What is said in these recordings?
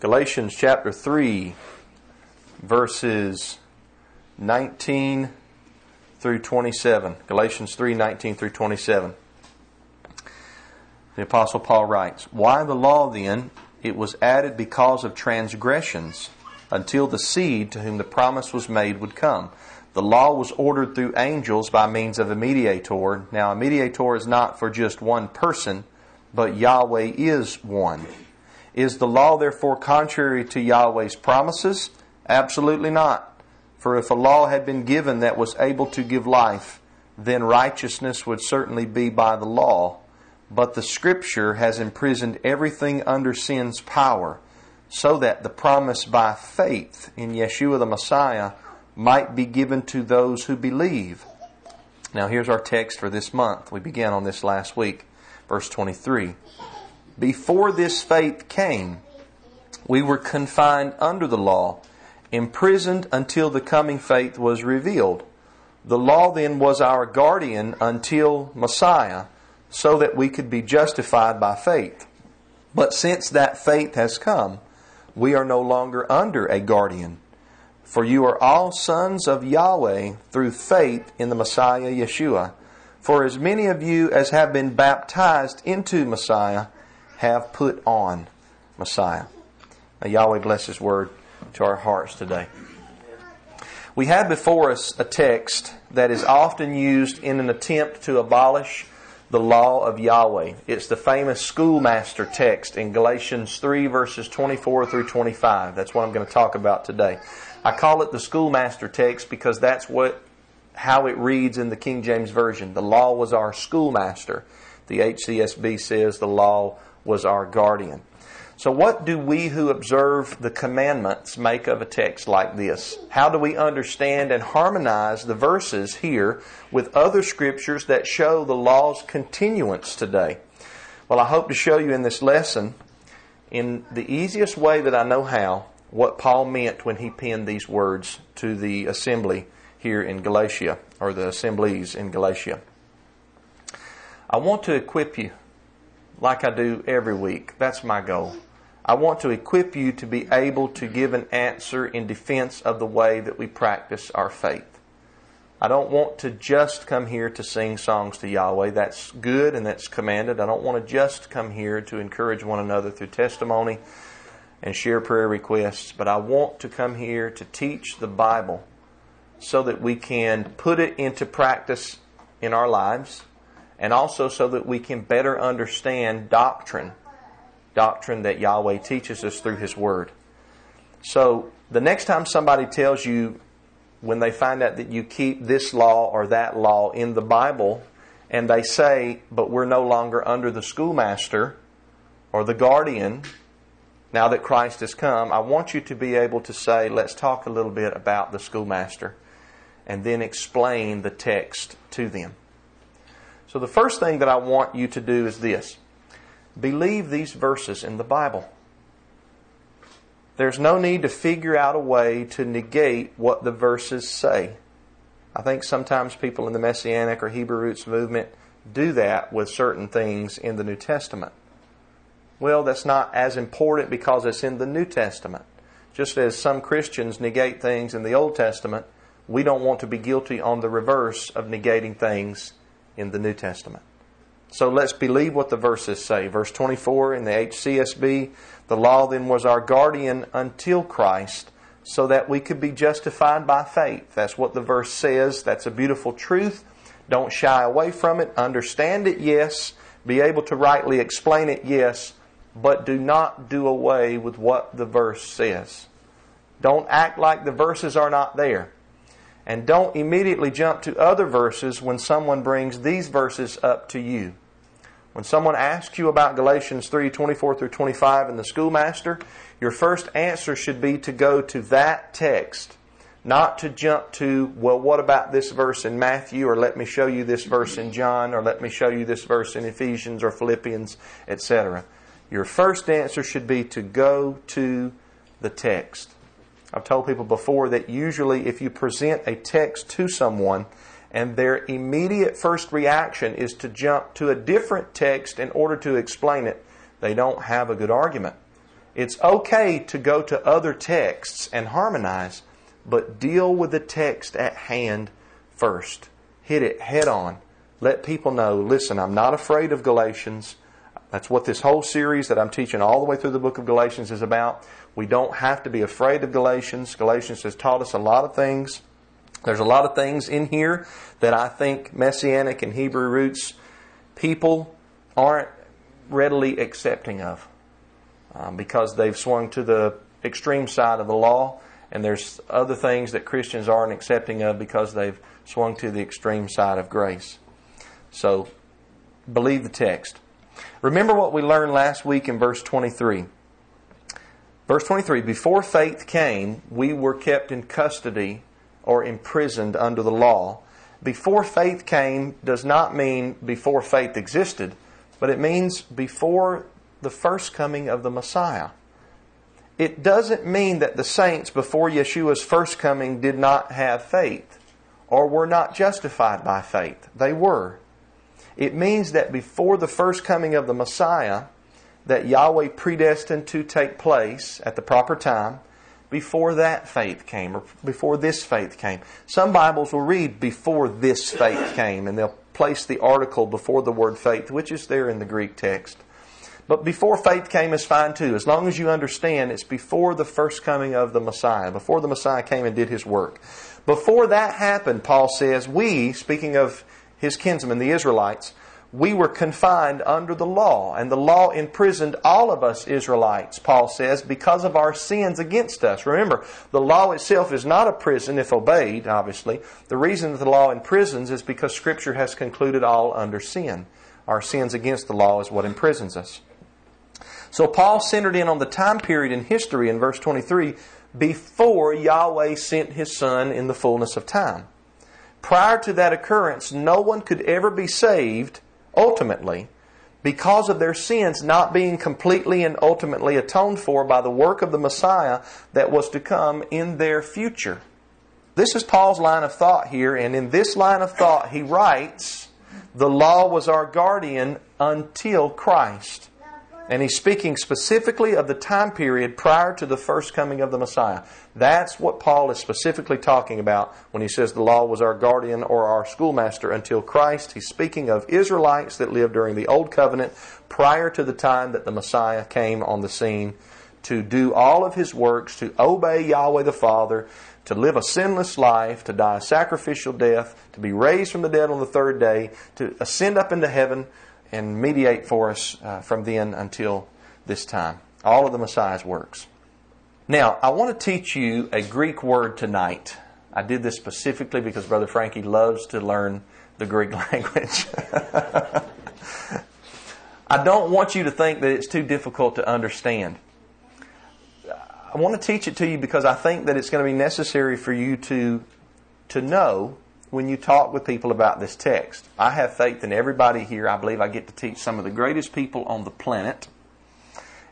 Galatians chapter 3, verses 19 through 27. Galatians 3 19 through 27. The Apostle Paul writes, Why the law then? It was added because of transgressions, until the seed to whom the promise was made would come. The law was ordered through angels by means of a mediator. Now, a mediator is not for just one person, but Yahweh is one. Is the law therefore contrary to Yahweh's promises? Absolutely not. For if a law had been given that was able to give life, then righteousness would certainly be by the law. But the Scripture has imprisoned everything under sin's power, so that the promise by faith in Yeshua the Messiah might be given to those who believe. Now, here's our text for this month. We began on this last week, verse 23. Before this faith came, we were confined under the law imprisoned until the coming faith was revealed. The law then was our guardian until Messiah, so that we could be justified by faith. But since that faith has come, we are no longer under a guardian. For you are all sons of Yahweh through faith in the Messiah Yeshua. For as many of you as have been baptized into Messiah have put on Messiah. May Yahweh bless His word to our hearts today. We have before us a text that is often used in an attempt to abolish the law of Yahweh. It's the famous schoolmaster text in Galatians 3 verses 24 through 25. That's what I'm going to talk about today. I call it the schoolmaster text because that's what how it reads in the King James Version. The law was our schoolmaster. The HCSB says the law was our guardian. So, what do we who observe the commandments make of a text like this? How do we understand and harmonize the verses here with other scriptures that show the law's continuance today? Well, I hope to show you in this lesson, in the easiest way that I know how, what Paul meant when he penned these words to the assembly here in Galatia, or the assemblies in Galatia. I want to equip you like I do every week. That's my goal. I want to equip you to be able to give an answer in defense of the way that we practice our faith. I don't want to just come here to sing songs to Yahweh. That's good and that's commanded. I don't want to just come here to encourage one another through testimony and share prayer requests, but I want to come here to teach the Bible so that we can put it into practice in our lives and also so that we can better understand doctrine doctrine that Yahweh teaches us through His Word. So, the next time somebody tells you, when they find out that you keep this law or that law in the Bible, and they say, but we're no longer under the schoolmaster or the guardian, now that Christ has come, I want you to be able to say, let's talk a little bit about the schoolmaster, and then explain the text to them. So, the first thing that I want you to do is this believe these verses in the Bible. There's no need to figure out a way to negate what the verses say. I think sometimes people in the Messianic or Hebrew roots movement do that with certain things in the New Testament. Well, that's not as important because it's in the New Testament. Just as some Christians negate things in the Old Testament, we don't want to be guilty on the reverse of negating things in the New Testament. So let's believe what the verses say. Verse 24 in the HCSB the law then was our guardian until Christ, so that we could be justified by faith. That's what the verse says. That's a beautiful truth. Don't shy away from it. Understand it, yes. Be able to rightly explain it, yes. But do not do away with what the verse says. Don't act like the verses are not there. And don't immediately jump to other verses when someone brings these verses up to you. When someone asks you about Galatians 3 24 through 25 and the schoolmaster, your first answer should be to go to that text, not to jump to, well, what about this verse in Matthew, or let me show you this verse in John, or let me show you this verse in Ephesians or Philippians, etc. Your first answer should be to go to the text. I've told people before that usually if you present a text to someone and their immediate first reaction is to jump to a different text in order to explain it, they don't have a good argument. It's okay to go to other texts and harmonize, but deal with the text at hand first. Hit it head on. Let people know listen, I'm not afraid of Galatians. That's what this whole series that I'm teaching all the way through the book of Galatians is about. We don't have to be afraid of Galatians. Galatians has taught us a lot of things. There's a lot of things in here that I think Messianic and Hebrew roots people aren't readily accepting of um, because they've swung to the extreme side of the law, and there's other things that Christians aren't accepting of because they've swung to the extreme side of grace. So, believe the text. Remember what we learned last week in verse 23. Verse 23 Before faith came, we were kept in custody or imprisoned under the law. Before faith came does not mean before faith existed, but it means before the first coming of the Messiah. It doesn't mean that the saints before Yeshua's first coming did not have faith or were not justified by faith. They were. It means that before the first coming of the Messiah, that Yahweh predestined to take place at the proper time, before that faith came, or before this faith came. Some Bibles will read before this faith came, and they'll place the article before the word faith, which is there in the Greek text. But before faith came is fine too, as long as you understand it's before the first coming of the Messiah, before the Messiah came and did his work. Before that happened, Paul says, we, speaking of his kinsmen, the Israelites, we were confined under the law, and the law imprisoned all of us Israelites, Paul says, because of our sins against us. Remember, the law itself is not a prison if obeyed, obviously. The reason that the law imprisons is because Scripture has concluded all under sin. Our sins against the law is what imprisons us. So Paul centered in on the time period in history in verse 23 before Yahweh sent his Son in the fullness of time. Prior to that occurrence, no one could ever be saved ultimately because of their sins not being completely and ultimately atoned for by the work of the Messiah that was to come in their future. This is Paul's line of thought here, and in this line of thought, he writes, The law was our guardian until Christ. And he's speaking specifically of the time period prior to the first coming of the Messiah. That's what Paul is specifically talking about when he says the law was our guardian or our schoolmaster until Christ. He's speaking of Israelites that lived during the Old Covenant prior to the time that the Messiah came on the scene to do all of his works, to obey Yahweh the Father, to live a sinless life, to die a sacrificial death, to be raised from the dead on the third day, to ascend up into heaven and mediate for us uh, from then until this time. All of the Messiah's works. Now, I want to teach you a Greek word tonight. I did this specifically because Brother Frankie loves to learn the Greek language. I don't want you to think that it's too difficult to understand. I want to teach it to you because I think that it's going to be necessary for you to, to know when you talk with people about this text. I have faith in everybody here. I believe I get to teach some of the greatest people on the planet.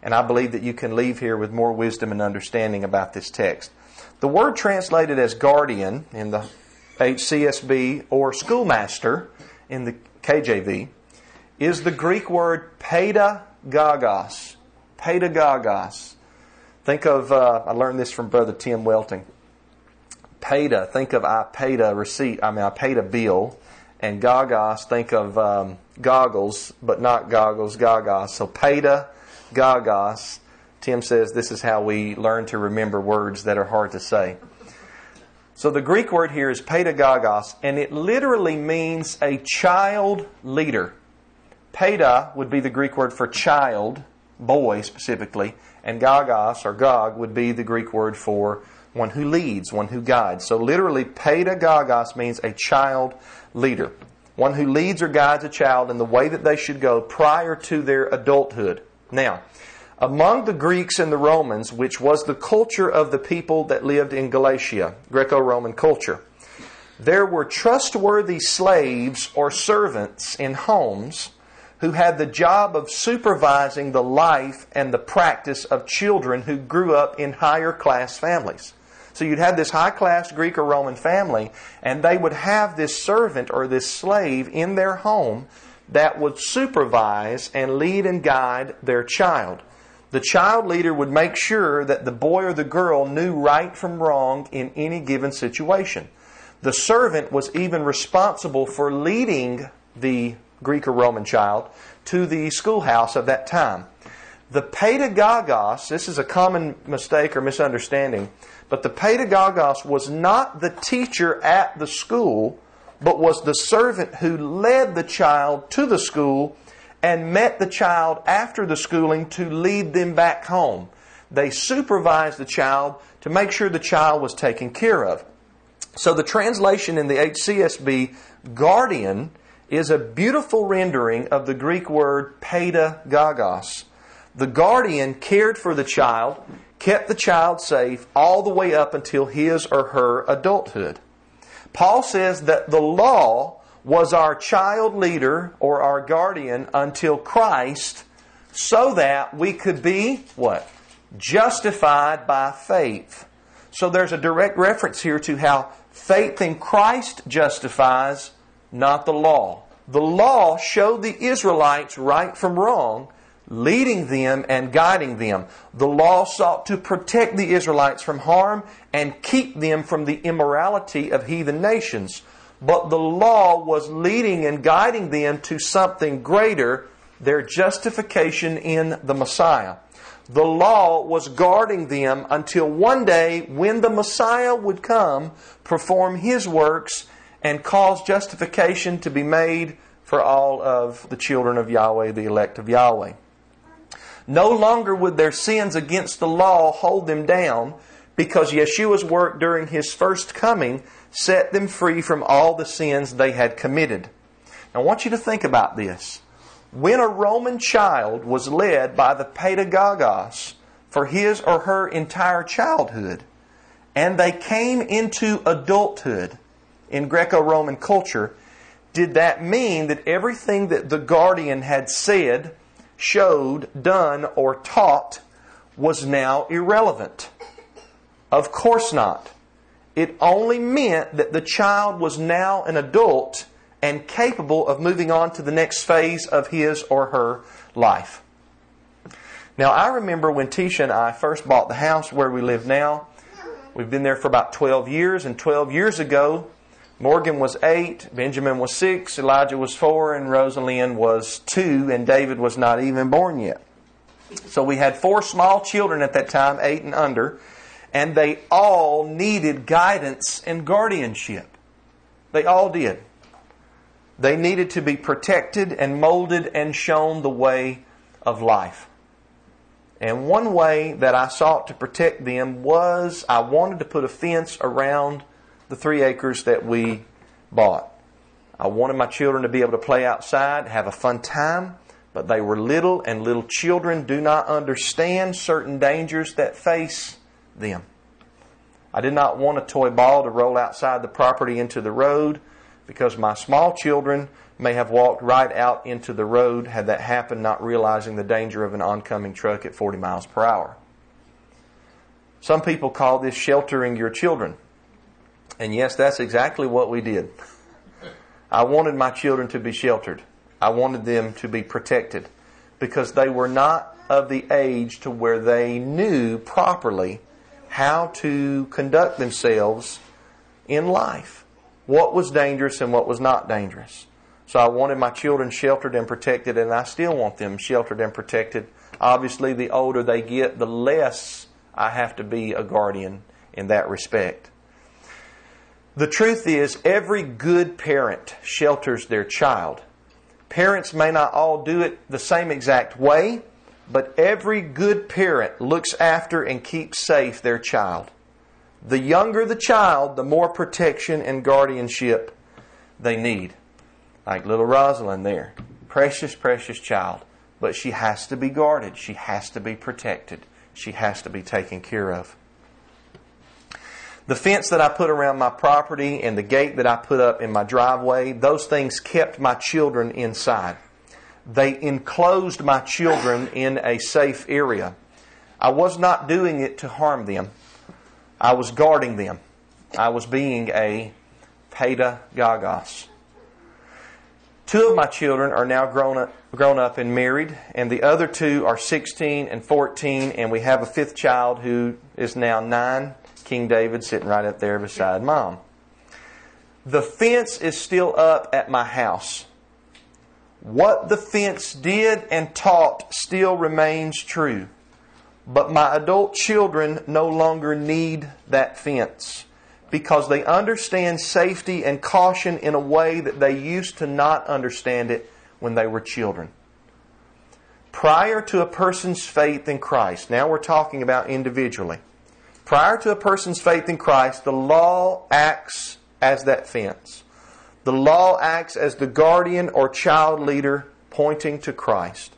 And I believe that you can leave here with more wisdom and understanding about this text. The word translated as guardian in the HCSB or schoolmaster in the KJV is the Greek word pedagogos. Pedagogos. Think of, uh, I learned this from Brother Tim Welting paid a, think of I paid a receipt, I mean, I paid a bill. And gagos, think of um, goggles, but not goggles, gagos. So peda, gagos. Tim says this is how we learn to remember words that are hard to say. So the Greek word here is pedagogos, and it literally means a child leader. Peda would be the Greek word for child, boy specifically, and gagos or gog would be the Greek word for one who leads, one who guides. So literally, pedagogos means a child leader, one who leads or guides a child in the way that they should go prior to their adulthood. Now, among the Greeks and the Romans, which was the culture of the people that lived in Galatia, Greco Roman culture, there were trustworthy slaves or servants in homes who had the job of supervising the life and the practice of children who grew up in higher class families. So you'd have this high class Greek or Roman family, and they would have this servant or this slave in their home that would supervise and lead and guide their child. The child leader would make sure that the boy or the girl knew right from wrong in any given situation. The servant was even responsible for leading the Greek or Roman child to the schoolhouse of that time. The pedagogos, this is a common mistake or misunderstanding, but the pedagogos was not the teacher at the school, but was the servant who led the child to the school and met the child after the schooling to lead them back home. They supervised the child to make sure the child was taken care of. So the translation in the HCSB, guardian, is a beautiful rendering of the Greek word pedagogos. The guardian cared for the child, kept the child safe all the way up until his or her adulthood. Paul says that the law was our child leader or our guardian until Christ so that we could be what? Justified by faith. So there's a direct reference here to how faith in Christ justifies, not the law. The law showed the Israelites right from wrong, leading them and guiding them. The law sought to protect the Israelites from harm and keep them from the immorality of heathen nations but the law was leading and guiding them to something greater their justification in the Messiah. The law was guarding them until one day when the Messiah would come, perform his works, and cause justification to be made for all of the children of Yahweh, the elect of Yahweh. No longer would their sins against the law hold them down because Yeshua's work during his first coming set them free from all the sins they had committed. Now, I want you to think about this. When a Roman child was led by the pedagogos for his or her entire childhood, and they came into adulthood in Greco Roman culture, did that mean that everything that the guardian had said, showed, done, or taught was now irrelevant? Of course not. It only meant that the child was now an adult and capable of moving on to the next phase of his or her life. Now, I remember when Tisha and I first bought the house where we live now. We've been there for about 12 years, and 12 years ago, Morgan was eight, Benjamin was six, Elijah was four, and Rosalind was two, and David was not even born yet. So we had four small children at that time, eight and under and they all needed guidance and guardianship. They all did. They needed to be protected and molded and shown the way of life. And one way that I sought to protect them was I wanted to put a fence around the three acres that we bought. I wanted my children to be able to play outside, have a fun time, but they were little, and little children do not understand certain dangers that face them. I did not want a toy ball to roll outside the property into the road because my small children may have walked right out into the road had that happened, not realizing the danger of an oncoming truck at 40 miles per hour. Some people call this sheltering your children. And yes, that's exactly what we did. I wanted my children to be sheltered. I wanted them to be protected because they were not of the age to where they knew properly how to conduct themselves in life. What was dangerous and what was not dangerous. So I wanted my children sheltered and protected, and I still want them sheltered and protected. Obviously, the older they get, the less I have to be a guardian in that respect. The truth is, every good parent shelters their child. Parents may not all do it the same exact way, but every good parent looks after and keeps safe their child. The younger the child, the more protection and guardianship they need. Like little Rosalind there. Precious, precious child. But she has to be guarded. She has to be protected. She has to be taken care of. The fence that I put around my property and the gate that I put up in my driveway, those things kept my children inside they enclosed my children in a safe area. I was not doing it to harm them. I was guarding them. I was being a pedagogos. Two of my children are now grown up, grown up and married, and the other two are 16 and 14, and we have a fifth child who is now nine, King David, sitting right up there beside mom. The fence is still up at my house. What the fence did and taught still remains true. But my adult children no longer need that fence because they understand safety and caution in a way that they used to not understand it when they were children. Prior to a person's faith in Christ, now we're talking about individually. Prior to a person's faith in Christ, the law acts as that fence. The law acts as the guardian or child leader pointing to Christ.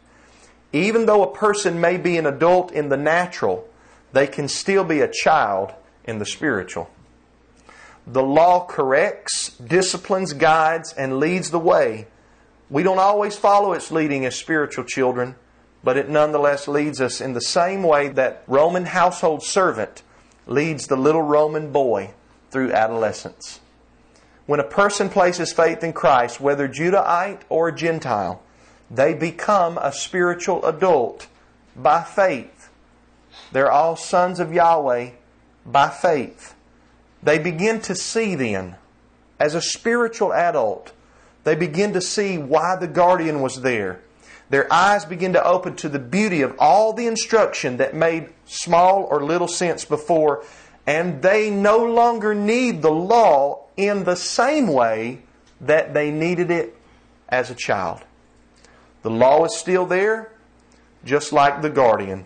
Even though a person may be an adult in the natural, they can still be a child in the spiritual. The law corrects, disciplines, guides, and leads the way. We don't always follow its leading as spiritual children, but it nonetheless leads us in the same way that Roman household servant leads the little Roman boy through adolescence. When a person places faith in Christ, whether Judahite or Gentile, they become a spiritual adult by faith. They're all sons of Yahweh by faith. They begin to see then, as a spiritual adult, they begin to see why the guardian was there. Their eyes begin to open to the beauty of all the instruction that made small or little sense before, and they no longer need the law in the same way that they needed it as a child. The law is still there, just like the guardian.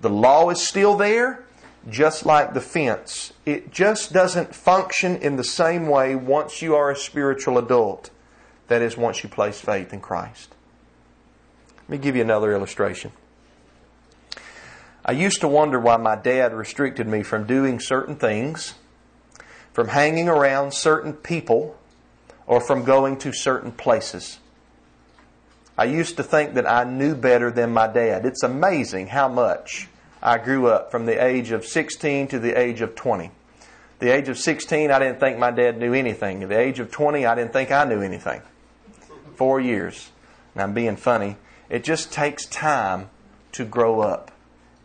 The law is still there, just like the fence. It just doesn't function in the same way once you are a spiritual adult. That is, once you place faith in Christ. Let me give you another illustration. I used to wonder why my dad restricted me from doing certain things, from hanging around certain people, or from going to certain places. I used to think that I knew better than my dad. It's amazing how much I grew up from the age of 16 to the age of 20. The age of 16, I didn't think my dad knew anything. At the age of 20, I didn't think I knew anything. Four years. And I'm being funny. It just takes time to grow up.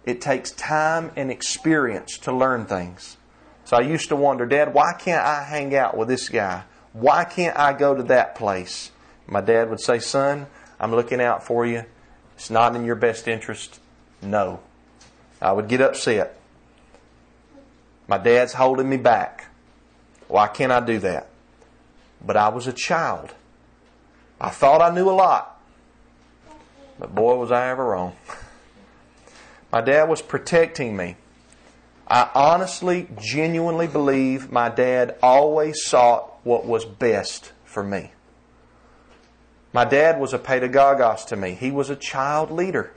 It takes time and experience to learn things. So I used to wonder, Dad, why can't I hang out with this guy? Why can't I go to that place? My dad would say, Son, I'm looking out for you. It's not in your best interest. No. I would get upset. My dad's holding me back. Why can't I do that? But I was a child. I thought I knew a lot. But boy, was I ever wrong. My dad was protecting me. I honestly, genuinely believe my dad always sought what was best for me. My dad was a pedagogos to me. He was a child leader.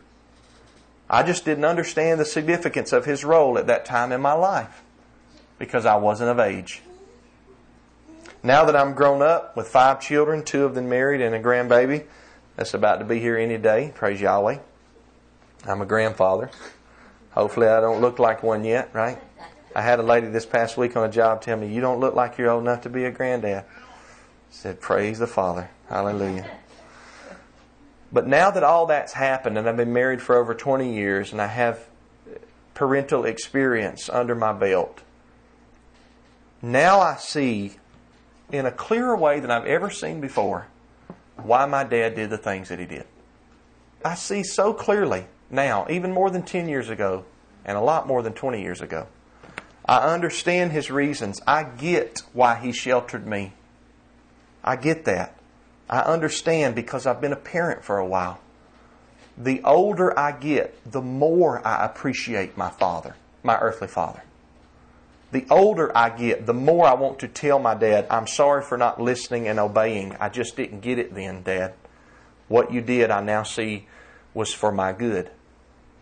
I just didn't understand the significance of his role at that time in my life because I wasn't of age. Now that I'm grown up with five children, two of them married, and a grandbaby that's about to be here any day, praise Yahweh. I'm a grandfather. Hopefully, I don't look like one yet, right? I had a lady this past week on a job tell me, You don't look like you're old enough to be a granddad. I said, Praise the Father. Hallelujah. But now that all that's happened, and I've been married for over 20 years, and I have parental experience under my belt, now I see in a clearer way than I've ever seen before why my dad did the things that he did. I see so clearly now, even more than 10 years ago, and a lot more than 20 years ago. I understand his reasons. I get why he sheltered me. I get that. I understand because I've been a parent for a while. The older I get, the more I appreciate my father, my earthly father. The older I get, the more I want to tell my dad, I'm sorry for not listening and obeying. I just didn't get it then, Dad. What you did, I now see, was for my good.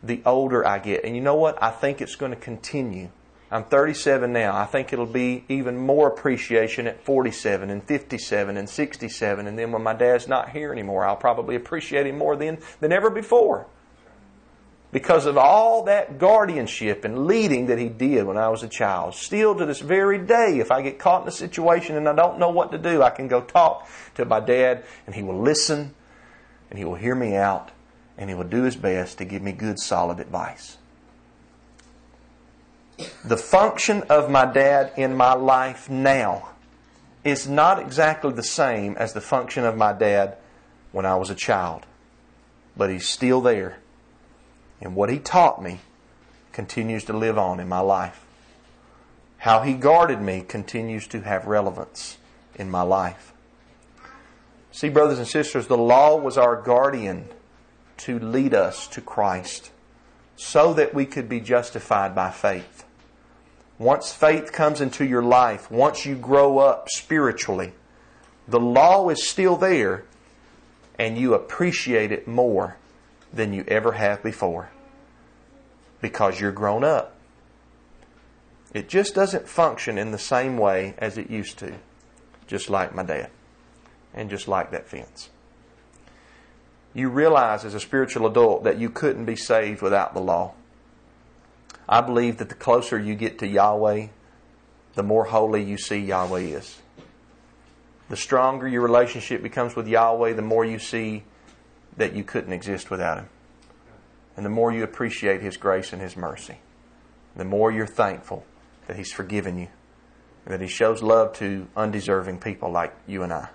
The older I get. And you know what? I think it's going to continue I'm 37 now. I think it'll be even more appreciation at 47 and 57 and 67. And then when my dad's not here anymore, I'll probably appreciate him more then than ever before. Because of all that guardianship and leading that he did when I was a child. Still to this very day, if I get caught in a situation and I don't know what to do, I can go talk to my dad and he will listen and he will hear me out and he will do his best to give me good, solid advice. The function of my dad in my life now is not exactly the same as the function of my dad when I was a child, but he's still there and what he taught me continues to live on in my life. How he guarded me continues to have relevance in my life. See, brothers and sisters, the law was our guardian to lead us to Christ so that we could be justified by faith. Once faith comes into your life, once you grow up spiritually, the law is still there and you appreciate it more than you ever have before because you're grown up. It just doesn't function in the same way as it used to, just like my dad, and just like that fence. You realize as a spiritual adult that you couldn't be saved without the law. I believe that the closer you get to Yahweh, the more holy you see Yahweh is. The stronger your relationship becomes with Yahweh, the more you see that you couldn't exist without Him. And the more you appreciate His grace and His mercy, the more you're thankful that He's forgiven you, that He shows love to undeserving people like you and I.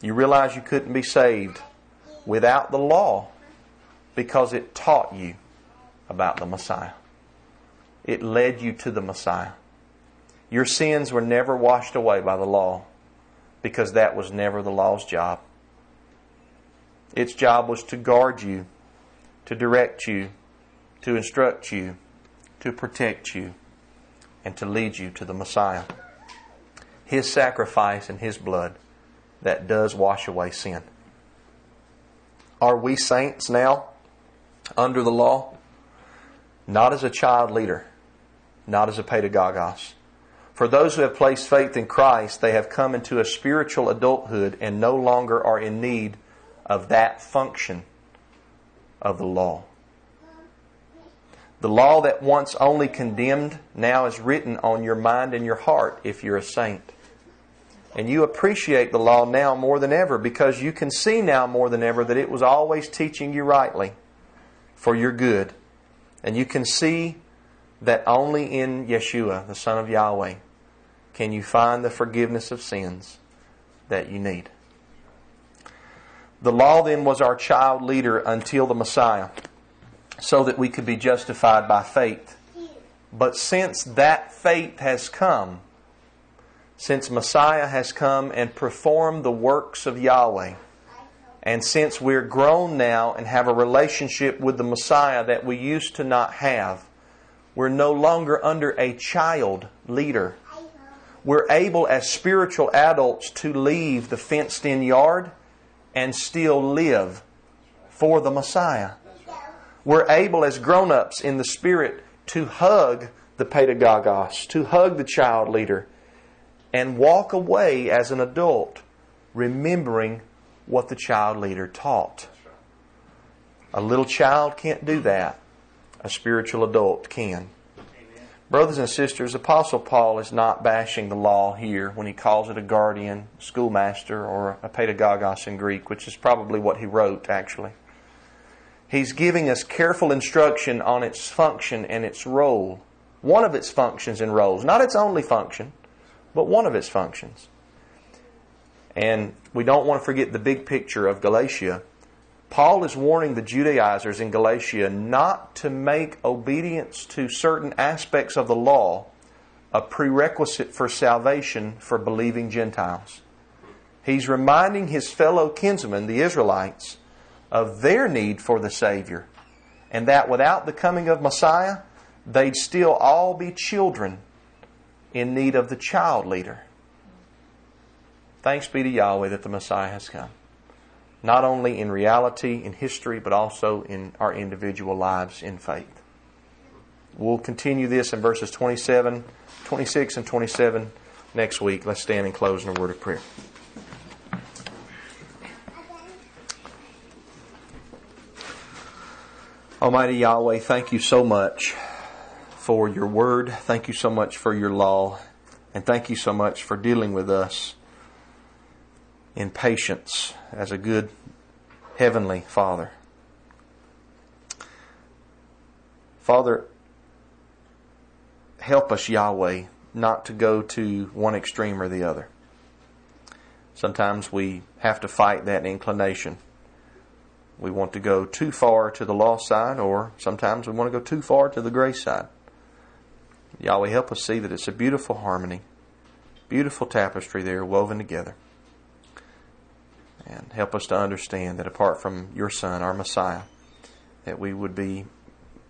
You realize you couldn't be saved without the law because it taught you about the Messiah. It led you to the Messiah. Your sins were never washed away by the law because that was never the law's job. Its job was to guard you, to direct you, to instruct you, to protect you, and to lead you to the Messiah. His sacrifice and His blood that does wash away sin. Are we saints now under the law? Not as a child leader, not as a pedagogos. For those who have placed faith in Christ, they have come into a spiritual adulthood and no longer are in need of that function of the law. The law that once only condemned now is written on your mind and your heart if you're a saint. And you appreciate the law now more than ever because you can see now more than ever that it was always teaching you rightly for your good. And you can see that only in Yeshua, the Son of Yahweh, can you find the forgiveness of sins that you need. The law then was our child leader until the Messiah, so that we could be justified by faith. But since that faith has come, since Messiah has come and performed the works of Yahweh, and since we're grown now and have a relationship with the Messiah that we used to not have, we're no longer under a child leader. We're able as spiritual adults to leave the fenced in yard and still live for the Messiah. We're able as grown ups in the Spirit to hug the pedagogos, to hug the child leader, and walk away as an adult remembering what the child leader taught. A little child can't do that, a spiritual adult can. Brothers and sisters, Apostle Paul is not bashing the law here when he calls it a guardian, schoolmaster, or a pedagogos in Greek, which is probably what he wrote, actually. He's giving us careful instruction on its function and its role. One of its functions and roles. Not its only function, but one of its functions. And we don't want to forget the big picture of Galatia Paul is warning the Judaizers in Galatia not to make obedience to certain aspects of the law a prerequisite for salvation for believing Gentiles. He's reminding his fellow kinsmen, the Israelites, of their need for the Savior, and that without the coming of Messiah, they'd still all be children in need of the child leader. Thanks be to Yahweh that the Messiah has come not only in reality, in history, but also in our individual lives in faith. We'll continue this in verses 27, 26, and 27 next week. Let's stand and close in a word of prayer. Almighty Yahweh, thank you so much for your word. Thank you so much for your law. And thank you so much for dealing with us in patience as a good heavenly Father. Father, help us, Yahweh, not to go to one extreme or the other. Sometimes we have to fight that inclination. We want to go too far to the law side, or sometimes we want to go too far to the grace side. Yahweh, help us see that it's a beautiful harmony, beautiful tapestry there woven together. And help us to understand that apart from your Son, our Messiah, that we would be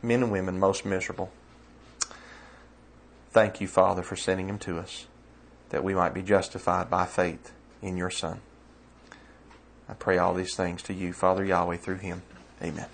men and women most miserable. Thank you, Father, for sending him to us, that we might be justified by faith in your Son. I pray all these things to you, Father Yahweh, through him. Amen.